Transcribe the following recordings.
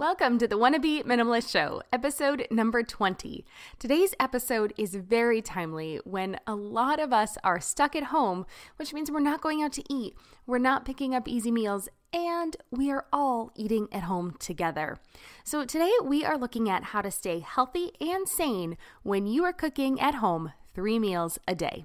Welcome to the Wannabe Minimalist Show, episode number 20. Today's episode is very timely when a lot of us are stuck at home, which means we're not going out to eat, we're not picking up easy meals, and we are all eating at home together. So, today we are looking at how to stay healthy and sane when you are cooking at home three meals a day.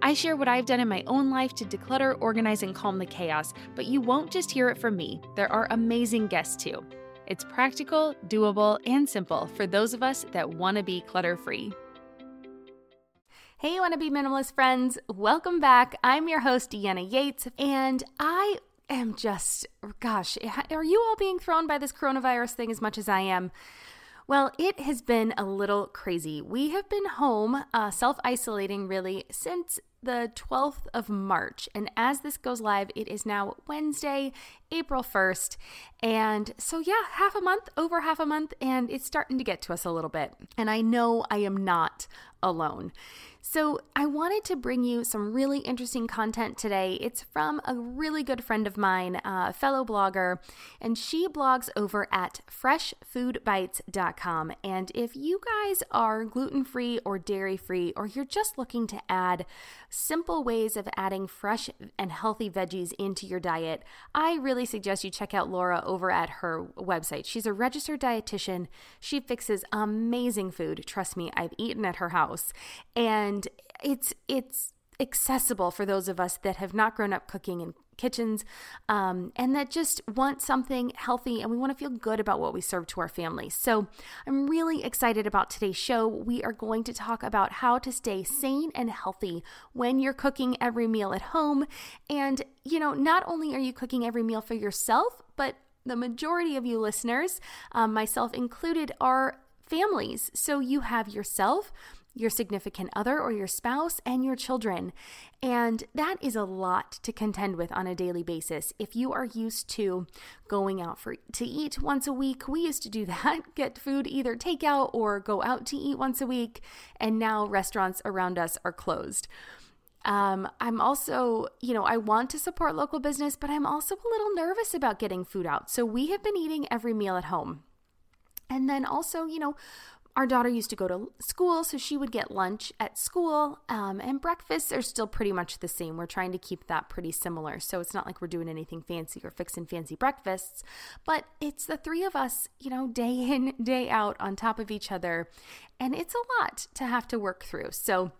I share what I've done in my own life to declutter, organize, and calm the chaos, but you won't just hear it from me. There are amazing guests too. It's practical, doable, and simple for those of us that want to be clutter free. Hey, you want to be minimalist friends. Welcome back. I'm your host, Deanna Yates, and I am just, gosh, are you all being thrown by this coronavirus thing as much as I am? Well, it has been a little crazy. We have been home, uh, self isolating really, since the 12th of March. And as this goes live, it is now Wednesday, April 1st. And so, yeah, half a month, over half a month, and it's starting to get to us a little bit. And I know I am not alone. So, I wanted to bring you some really interesting content today. It's from a really good friend of mine, a fellow blogger, and she blogs over at freshfoodbites.com. And if you guys are gluten free or dairy free, or you're just looking to add simple ways of adding fresh and healthy veggies into your diet, I really suggest you check out Laura over at her website. She's a registered dietitian. She fixes amazing food. Trust me, I've eaten at her house. And it's it's accessible for those of us that have not grown up cooking in kitchens um, and that just want something healthy and we want to feel good about what we serve to our families. So I'm really excited about today's show. We are going to talk about how to stay sane and healthy when you're cooking every meal at home. And, you know, not only are you cooking every meal for yourself, but the majority of you listeners, um, myself included, are families. So you have yourself, your significant other or your spouse, and your children. And that is a lot to contend with on a daily basis. If you are used to going out for to eat once a week, we used to do that, get food either takeout or go out to eat once a week, and now restaurants around us are closed. Um, I'm also, you know, I want to support local business, but I'm also a little nervous about getting food out. So we have been eating every meal at home. And then also, you know, our daughter used to go to school, so she would get lunch at school, um, and breakfasts are still pretty much the same. We're trying to keep that pretty similar. So it's not like we're doing anything fancy or fixing fancy breakfasts, but it's the three of us, you know, day in, day out on top of each other. And it's a lot to have to work through. So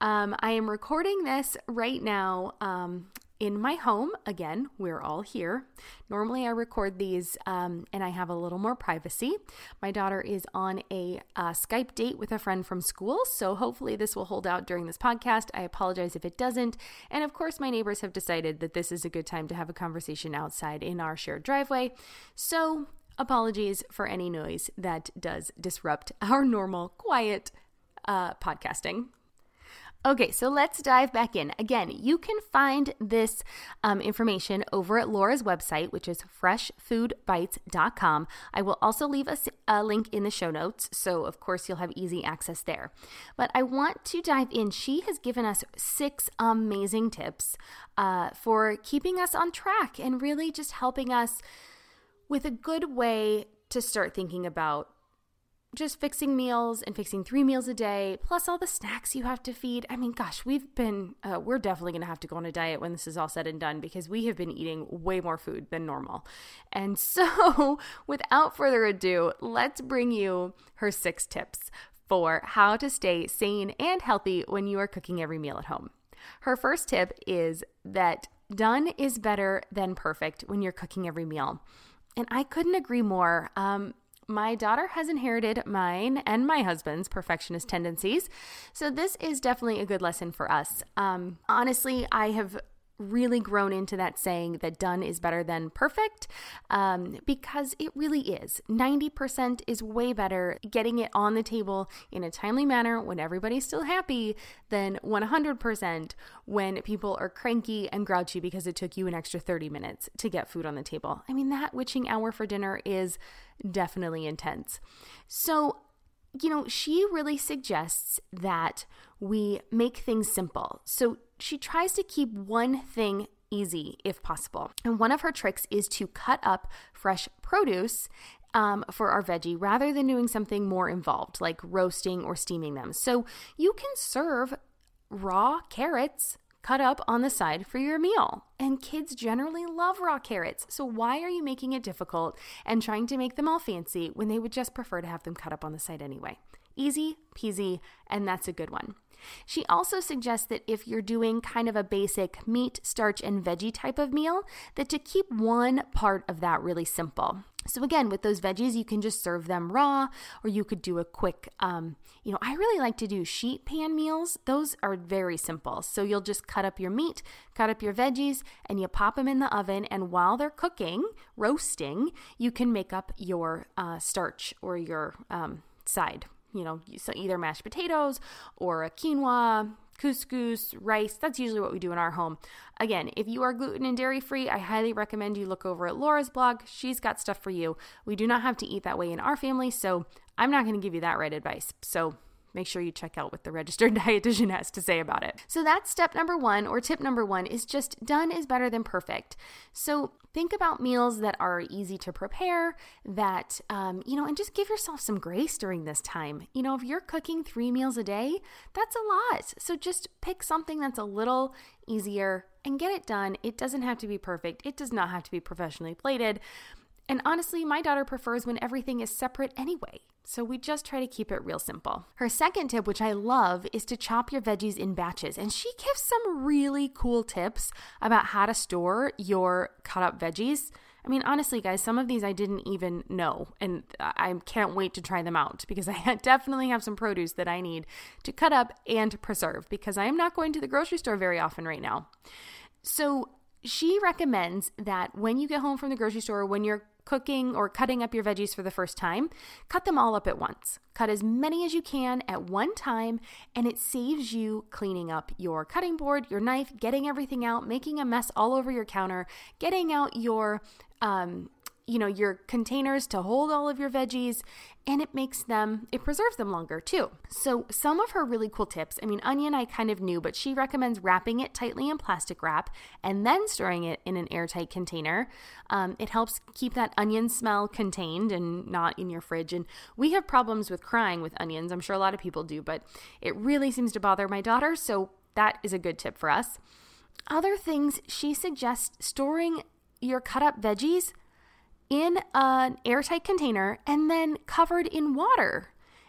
um, I am recording this right now. Um, in my home. Again, we're all here. Normally, I record these um, and I have a little more privacy. My daughter is on a uh, Skype date with a friend from school, so hopefully, this will hold out during this podcast. I apologize if it doesn't. And of course, my neighbors have decided that this is a good time to have a conversation outside in our shared driveway. So, apologies for any noise that does disrupt our normal, quiet uh, podcasting. Okay, so let's dive back in. Again, you can find this um, information over at Laura's website, which is freshfoodbites.com. I will also leave a, a, link in the show notes, so of course you'll have easy access there. But I want to dive in. She has given us six amazing tips uh, for keeping us on track and really just helping us with a good way to start thinking about just fixing meals and fixing three meals a day, plus all the snacks you have to feed. I mean, gosh, we've been, uh, we're definitely going to have to go on a diet when this is all said and done because we have been eating way more food than normal. And so, without further ado, let's bring you her six tips for how to stay sane and healthy when you are cooking every meal at home. Her first tip is that done is better than perfect when you're cooking every meal. And I couldn't agree more. Um, my daughter has inherited mine and my husband's perfectionist tendencies. So, this is definitely a good lesson for us. Um, honestly, I have really grown into that saying that done is better than perfect um, because it really is. 90% is way better getting it on the table in a timely manner when everybody's still happy than 100% when people are cranky and grouchy because it took you an extra 30 minutes to get food on the table. I mean, that witching hour for dinner is definitely intense. So, you know, she really suggests that we make things simple. So she tries to keep one thing easy if possible. And one of her tricks is to cut up fresh produce um, for our veggie rather than doing something more involved like roasting or steaming them. So you can serve raw carrots cut up on the side for your meal. And kids generally love raw carrots. So why are you making it difficult and trying to make them all fancy when they would just prefer to have them cut up on the side anyway? Easy peasy, and that's a good one. She also suggests that if you're doing kind of a basic meat, starch, and veggie type of meal, that to keep one part of that really simple. So again, with those veggies, you can just serve them raw, or you could do a quick, um, you know, I really like to do sheet pan meals. Those are very simple. So you'll just cut up your meat, cut up your veggies, and you pop them in the oven. And while they're cooking, roasting, you can make up your uh, starch or your um, side you know, so either mashed potatoes or a quinoa, couscous, rice. That's usually what we do in our home. Again, if you are gluten and dairy free, I highly recommend you look over at Laura's blog. She's got stuff for you. We do not have to eat that way in our family, so I'm not going to give you that right advice. So make sure you check out what the registered dietitian has to say about it. So that's step number one, or tip number one, is just done is better than perfect. So think about meals that are easy to prepare, that, um, you know, and just give yourself some grace during this time. You know, if you're cooking three meals a day, that's a lot. So just pick something that's a little easier and get it done. It doesn't have to be perfect, it does not have to be professionally plated. And honestly, my daughter prefers when everything is separate anyway. So we just try to keep it real simple. Her second tip, which I love, is to chop your veggies in batches. And she gives some really cool tips about how to store your cut up veggies. I mean, honestly, guys, some of these I didn't even know, and I can't wait to try them out because I definitely have some produce that I need to cut up and preserve because I am not going to the grocery store very often right now. So, she recommends that when you get home from the grocery store, when you're cooking or cutting up your veggies for the first time, cut them all up at once. Cut as many as you can at one time, and it saves you cleaning up your cutting board, your knife, getting everything out, making a mess all over your counter, getting out your um, you know, your containers to hold all of your veggies and it makes them, it preserves them longer too. So, some of her really cool tips I mean, onion I kind of knew, but she recommends wrapping it tightly in plastic wrap and then storing it in an airtight container. Um, it helps keep that onion smell contained and not in your fridge. And we have problems with crying with onions. I'm sure a lot of people do, but it really seems to bother my daughter. So, that is a good tip for us. Other things, she suggests storing your cut up veggies in an airtight container and then covered in water.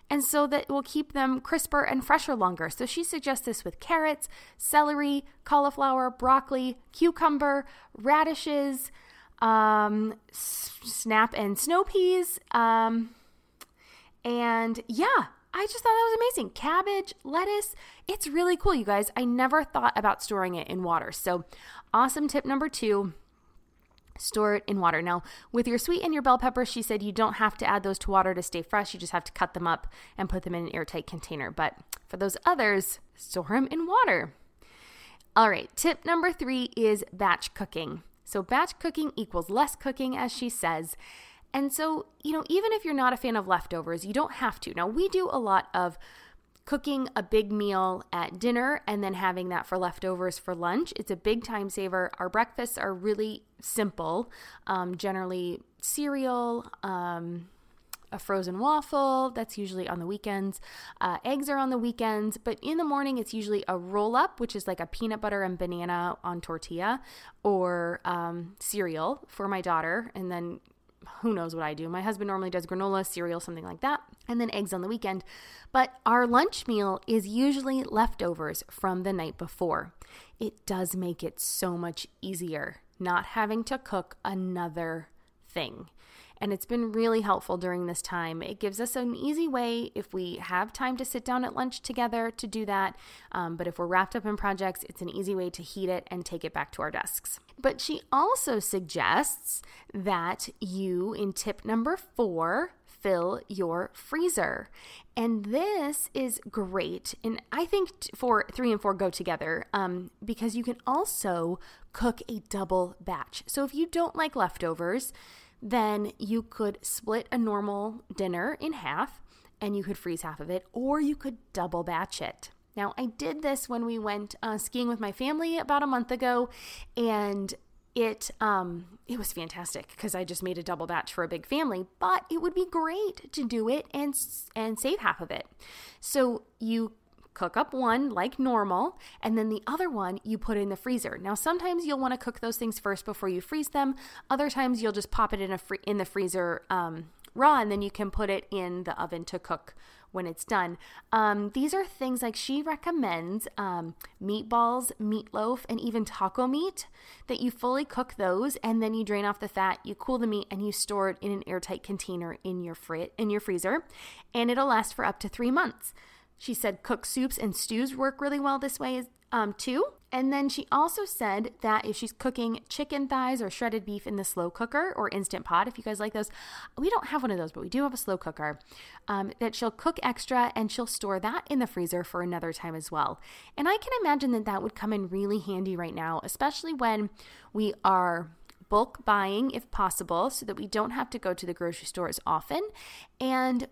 And so that will keep them crisper and fresher longer. So she suggests this with carrots, celery, cauliflower, broccoli, cucumber, radishes, um, snap and snow peas. Um, and yeah, I just thought that was amazing. Cabbage, lettuce. It's really cool, you guys. I never thought about storing it in water. So, awesome tip number two store it in water. Now, with your sweet and your bell pepper, she said you don't have to add those to water to stay fresh. You just have to cut them up and put them in an airtight container. But for those others, store them in water. All right, tip number three is batch cooking. So, batch cooking equals less cooking, as she says. And so, you know, even if you're not a fan of leftovers, you don't have to. Now, we do a lot of cooking a big meal at dinner and then having that for leftovers for lunch. It's a big time saver. Our breakfasts are really simple, um, generally cereal. Um, a frozen waffle. That's usually on the weekends. Uh, eggs are on the weekends, but in the morning, it's usually a roll up, which is like a peanut butter and banana on tortilla, or um, cereal for my daughter. And then who knows what I do. My husband normally does granola, cereal, something like that, and then eggs on the weekend. But our lunch meal is usually leftovers from the night before. It does make it so much easier not having to cook another thing. And it's been really helpful during this time. It gives us an easy way if we have time to sit down at lunch together to do that. Um, but if we're wrapped up in projects, it's an easy way to heat it and take it back to our desks. But she also suggests that you, in tip number four, fill your freezer. And this is great. And I think for three and four go together um, because you can also cook a double batch. So if you don't like leftovers, then you could split a normal dinner in half and you could freeze half of it, or you could double batch it. Now, I did this when we went uh, skiing with my family about a month ago, and it um it was fantastic because I just made a double batch for a big family, but it would be great to do it and and save half of it. So you cook up one like normal and then the other one you put in the freezer. Now sometimes you'll want to cook those things first before you freeze them. Other times you'll just pop it in a free, in the freezer um, raw and then you can put it in the oven to cook when it's done. Um, these are things like she recommends um, meatballs, meatloaf, and even taco meat that you fully cook those and then you drain off the fat, you cool the meat, and you store it in an airtight container in your frit in your freezer, and it'll last for up to three months. She said cooked soups and stews work really well this way um, too. And then she also said that if she's cooking chicken thighs or shredded beef in the slow cooker or instant pot, if you guys like those, we don't have one of those, but we do have a slow cooker, um, that she'll cook extra and she'll store that in the freezer for another time as well. And I can imagine that that would come in really handy right now, especially when we are bulk buying if possible so that we don't have to go to the grocery store as often. And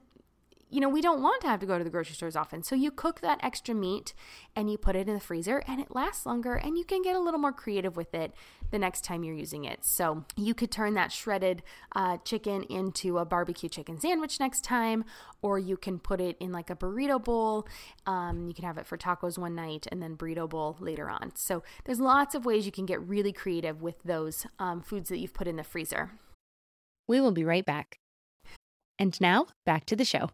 you know, we don't want to have to go to the grocery stores often. So you cook that extra meat and you put it in the freezer and it lasts longer and you can get a little more creative with it the next time you're using it. So you could turn that shredded uh, chicken into a barbecue chicken sandwich next time, or you can put it in like a burrito bowl. Um, you can have it for tacos one night and then burrito bowl later on. So there's lots of ways you can get really creative with those um, foods that you've put in the freezer. We will be right back. And now back to the show.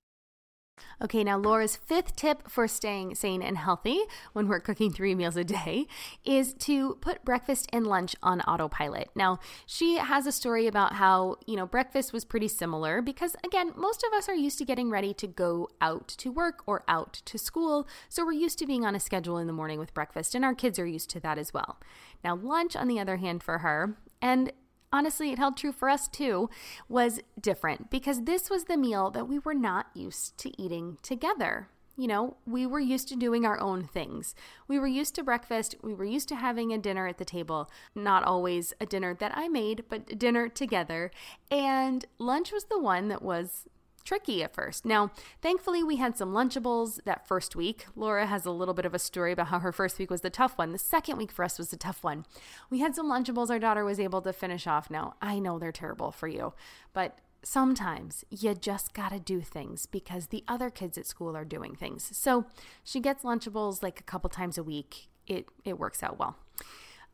Okay, now Laura's fifth tip for staying sane and healthy when we're cooking three meals a day is to put breakfast and lunch on autopilot. Now, she has a story about how, you know, breakfast was pretty similar because, again, most of us are used to getting ready to go out to work or out to school. So we're used to being on a schedule in the morning with breakfast, and our kids are used to that as well. Now, lunch, on the other hand, for her, and honestly, it held true for us too, was different because this was the meal that we were not used to eating together. You know, we were used to doing our own things. We were used to breakfast. We were used to having a dinner at the table. Not always a dinner that I made, but dinner together. And lunch was the one that was tricky at first. Now, thankfully, we had some Lunchables that first week. Laura has a little bit of a story about how her first week was the tough one. The second week for us was the tough one. We had some Lunchables our daughter was able to finish off. Now, I know they're terrible for you, but sometimes you just got to do things because the other kids at school are doing things. So she gets Lunchables like a couple times a week. It, it works out well.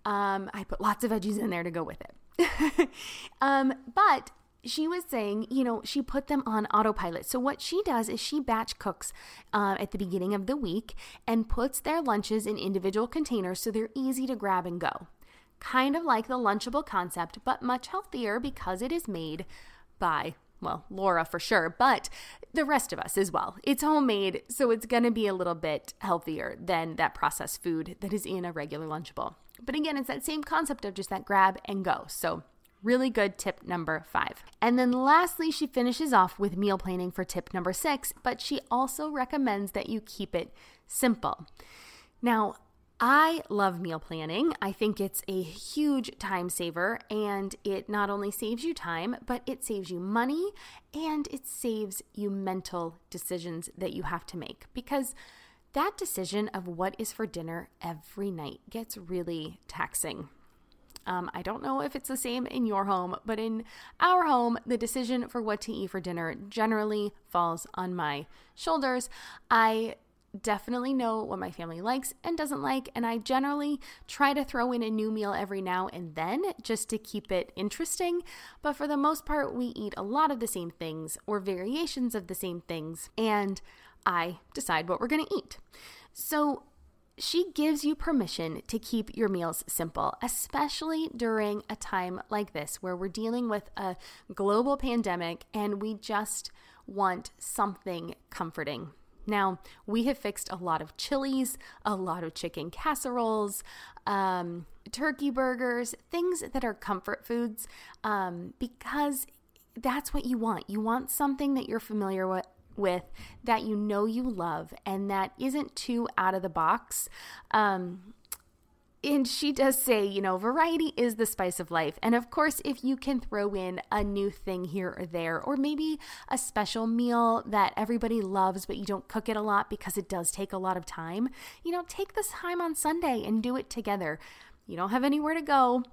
Um, I put lots of veggies in there to go with it. um, but she was saying, you know, she put them on autopilot. So, what she does is she batch cooks uh, at the beginning of the week and puts their lunches in individual containers so they're easy to grab and go. Kind of like the Lunchable concept, but much healthier because it is made by, well, Laura for sure, but the rest of us as well. It's homemade, so it's going to be a little bit healthier than that processed food that is in a regular Lunchable. But again, it's that same concept of just that grab and go. So, Really good tip number five. And then lastly, she finishes off with meal planning for tip number six, but she also recommends that you keep it simple. Now, I love meal planning. I think it's a huge time saver, and it not only saves you time, but it saves you money and it saves you mental decisions that you have to make because that decision of what is for dinner every night gets really taxing. Um, I don't know if it's the same in your home, but in our home, the decision for what to eat for dinner generally falls on my shoulders. I definitely know what my family likes and doesn't like, and I generally try to throw in a new meal every now and then just to keep it interesting. But for the most part, we eat a lot of the same things or variations of the same things, and I decide what we're going to eat. So she gives you permission to keep your meals simple, especially during a time like this where we're dealing with a global pandemic and we just want something comforting. Now, we have fixed a lot of chilies, a lot of chicken casseroles, um, turkey burgers, things that are comfort foods, um, because that's what you want. You want something that you're familiar with, with that you know you love and that isn't too out of the box. Um, and she does say, you know, variety is the spice of life. And of course, if you can throw in a new thing here or there, or maybe a special meal that everybody loves, but you don't cook it a lot because it does take a lot of time, you know, take this time on Sunday and do it together you don't have anywhere to go,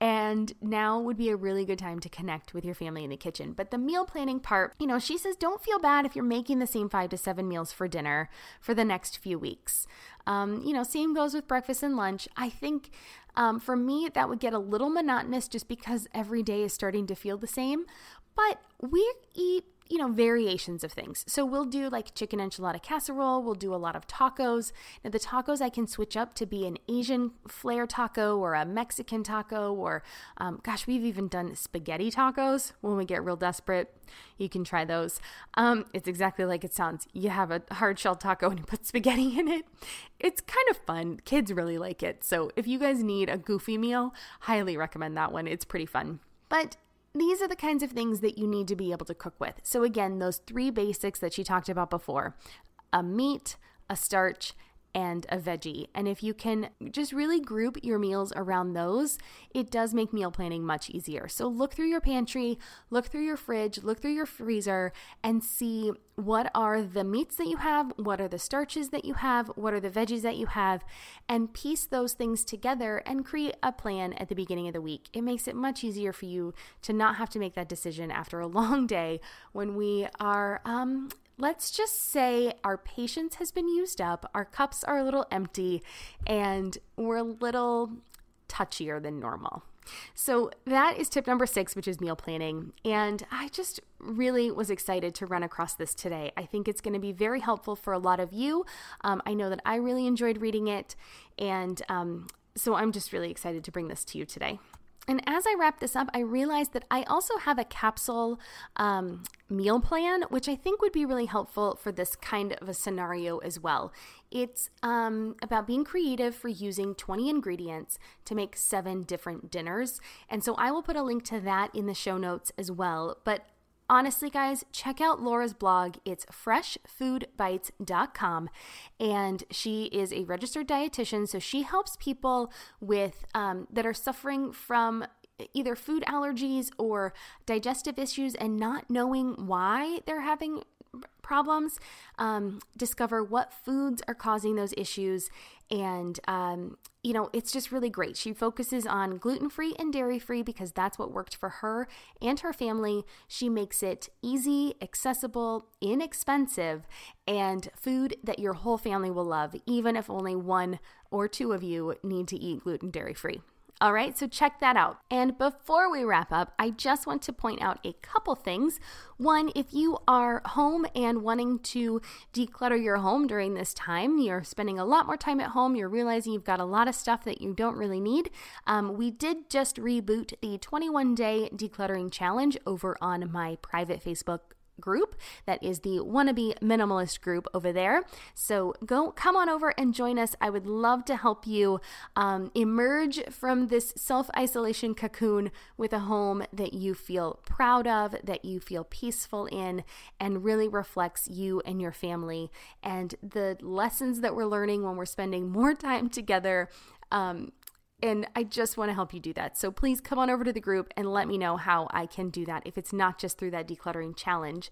and now would be a really good time to connect with your family in the kitchen. But the meal planning part, you know, she says don't feel bad if you're making the same five to seven meals for dinner for the next few weeks. Um, you know, same goes with breakfast and lunch. I think um, for me, that would get a little monotonous just because every day is starting to feel the same. But we eat you know, variations of things. So we'll do like chicken enchilada casserole, we'll do a lot of tacos. Now, the tacos I can switch up to be an Asian flair taco or a Mexican taco, or um, gosh, we've even done spaghetti tacos when we get real desperate. You can try those. Um, it's exactly like it sounds. You have a hard shell taco and you put spaghetti in it. It's kind of fun. Kids really like it. So if you guys need a goofy meal, highly recommend that one. It's pretty fun. But these are the kinds of things that you need to be able to cook with. So, again, those three basics that she talked about before a meat, a starch, and a veggie. And if you can just really group your meals around those, it does make meal planning much easier. So look through your pantry, look through your fridge, look through your freezer, and see what are the meats that you have, what are the starches that you have, what are the veggies that you have, and piece those things together and create a plan at the beginning of the week. It makes it much easier for you to not have to make that decision after a long day when we are um, let's just say our patience has been used up, our cups are a little empty, and we're a little touchier than normal. So, that is tip number six, which is meal planning. And I just really was excited to run across this today. I think it's going to be very helpful for a lot of you. Um, I know that I really enjoyed reading it. And um, so, I'm just really excited to bring this to you today. And as I wrap this up, I realized that I also have a capsule um, meal plan, which I think would be really helpful for this kind of a scenario as well. It's um, about being creative for using 20 ingredients to make seven different dinners. And so I will put a link to that in the show notes as well. But honestly, guys, check out Laura's blog. It's freshfoodbites.com. And she is a registered dietitian. So she helps people with um, that are suffering from either food allergies or digestive issues and not knowing why they're having problems, um, discover what foods are causing those issues. And, um, you know, it's just really great. She focuses on gluten free and dairy free because that's what worked for her and her family. She makes it easy, accessible, inexpensive, and food that your whole family will love, even if only one or two of you need to eat gluten dairy free. All right, so check that out. And before we wrap up, I just want to point out a couple things. One, if you are home and wanting to declutter your home during this time, you're spending a lot more time at home, you're realizing you've got a lot of stuff that you don't really need. Um, we did just reboot the 21 day decluttering challenge over on my private Facebook group. That is the wannabe minimalist group over there. So go, come on over and join us. I would love to help you um, emerge from this self isolation cocoon with a home that you feel proud of, that you feel peaceful in, and really reflects you and your family and the lessons that we're learning when we're spending more time together. Um, and I just want to help you do that. So please come on over to the group and let me know how I can do that if it's not just through that decluttering challenge.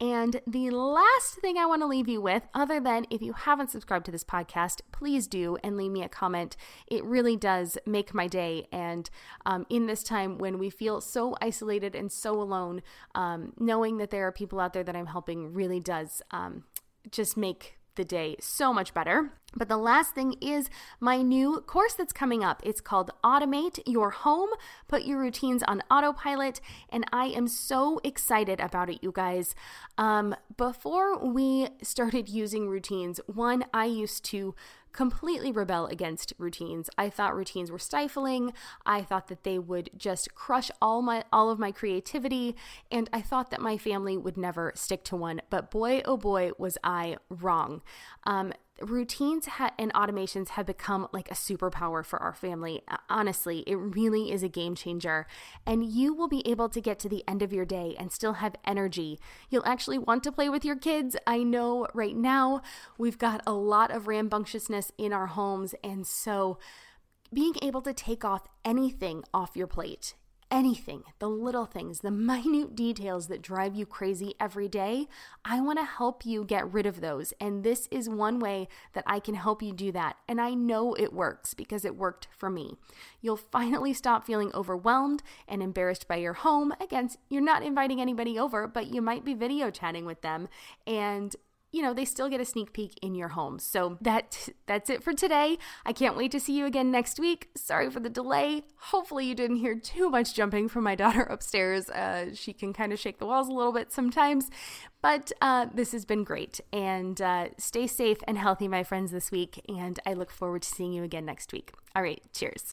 And the last thing I want to leave you with, other than if you haven't subscribed to this podcast, please do and leave me a comment. It really does make my day. And um, in this time when we feel so isolated and so alone, um, knowing that there are people out there that I'm helping really does um, just make the day so much better. But the last thing is my new course that's coming up. It's called Automate Your Home, Put Your Routines on Autopilot. And I am so excited about it, you guys. Um, before we started using routines, one, I used to completely rebel against routines. I thought routines were stifling. I thought that they would just crush all my all of my creativity and I thought that my family would never stick to one. But boy oh boy was I wrong. Um, routines ha- and automations have become like a superpower for our family. Uh, honestly, it really is a game changer. And you will be able to get to the end of your day and still have energy. You'll actually want to play with your kids. I know right now we've got a lot of rambunctiousness in our homes. And so being able to take off anything off your plate anything, the little things, the minute details that drive you crazy every day, I want to help you get rid of those. And this is one way that I can help you do that. And I know it works because it worked for me. You'll finally stop feeling overwhelmed and embarrassed by your home. Again, you're not inviting anybody over, but you might be video chatting with them. And you know, they still get a sneak peek in your home. So that that's it for today. I can't wait to see you again next week. Sorry for the delay. Hopefully you didn't hear too much jumping from my daughter upstairs. Uh, she can kind of shake the walls a little bit sometimes, but uh, this has been great. And uh, stay safe and healthy, my friends, this week. And I look forward to seeing you again next week. All right, cheers.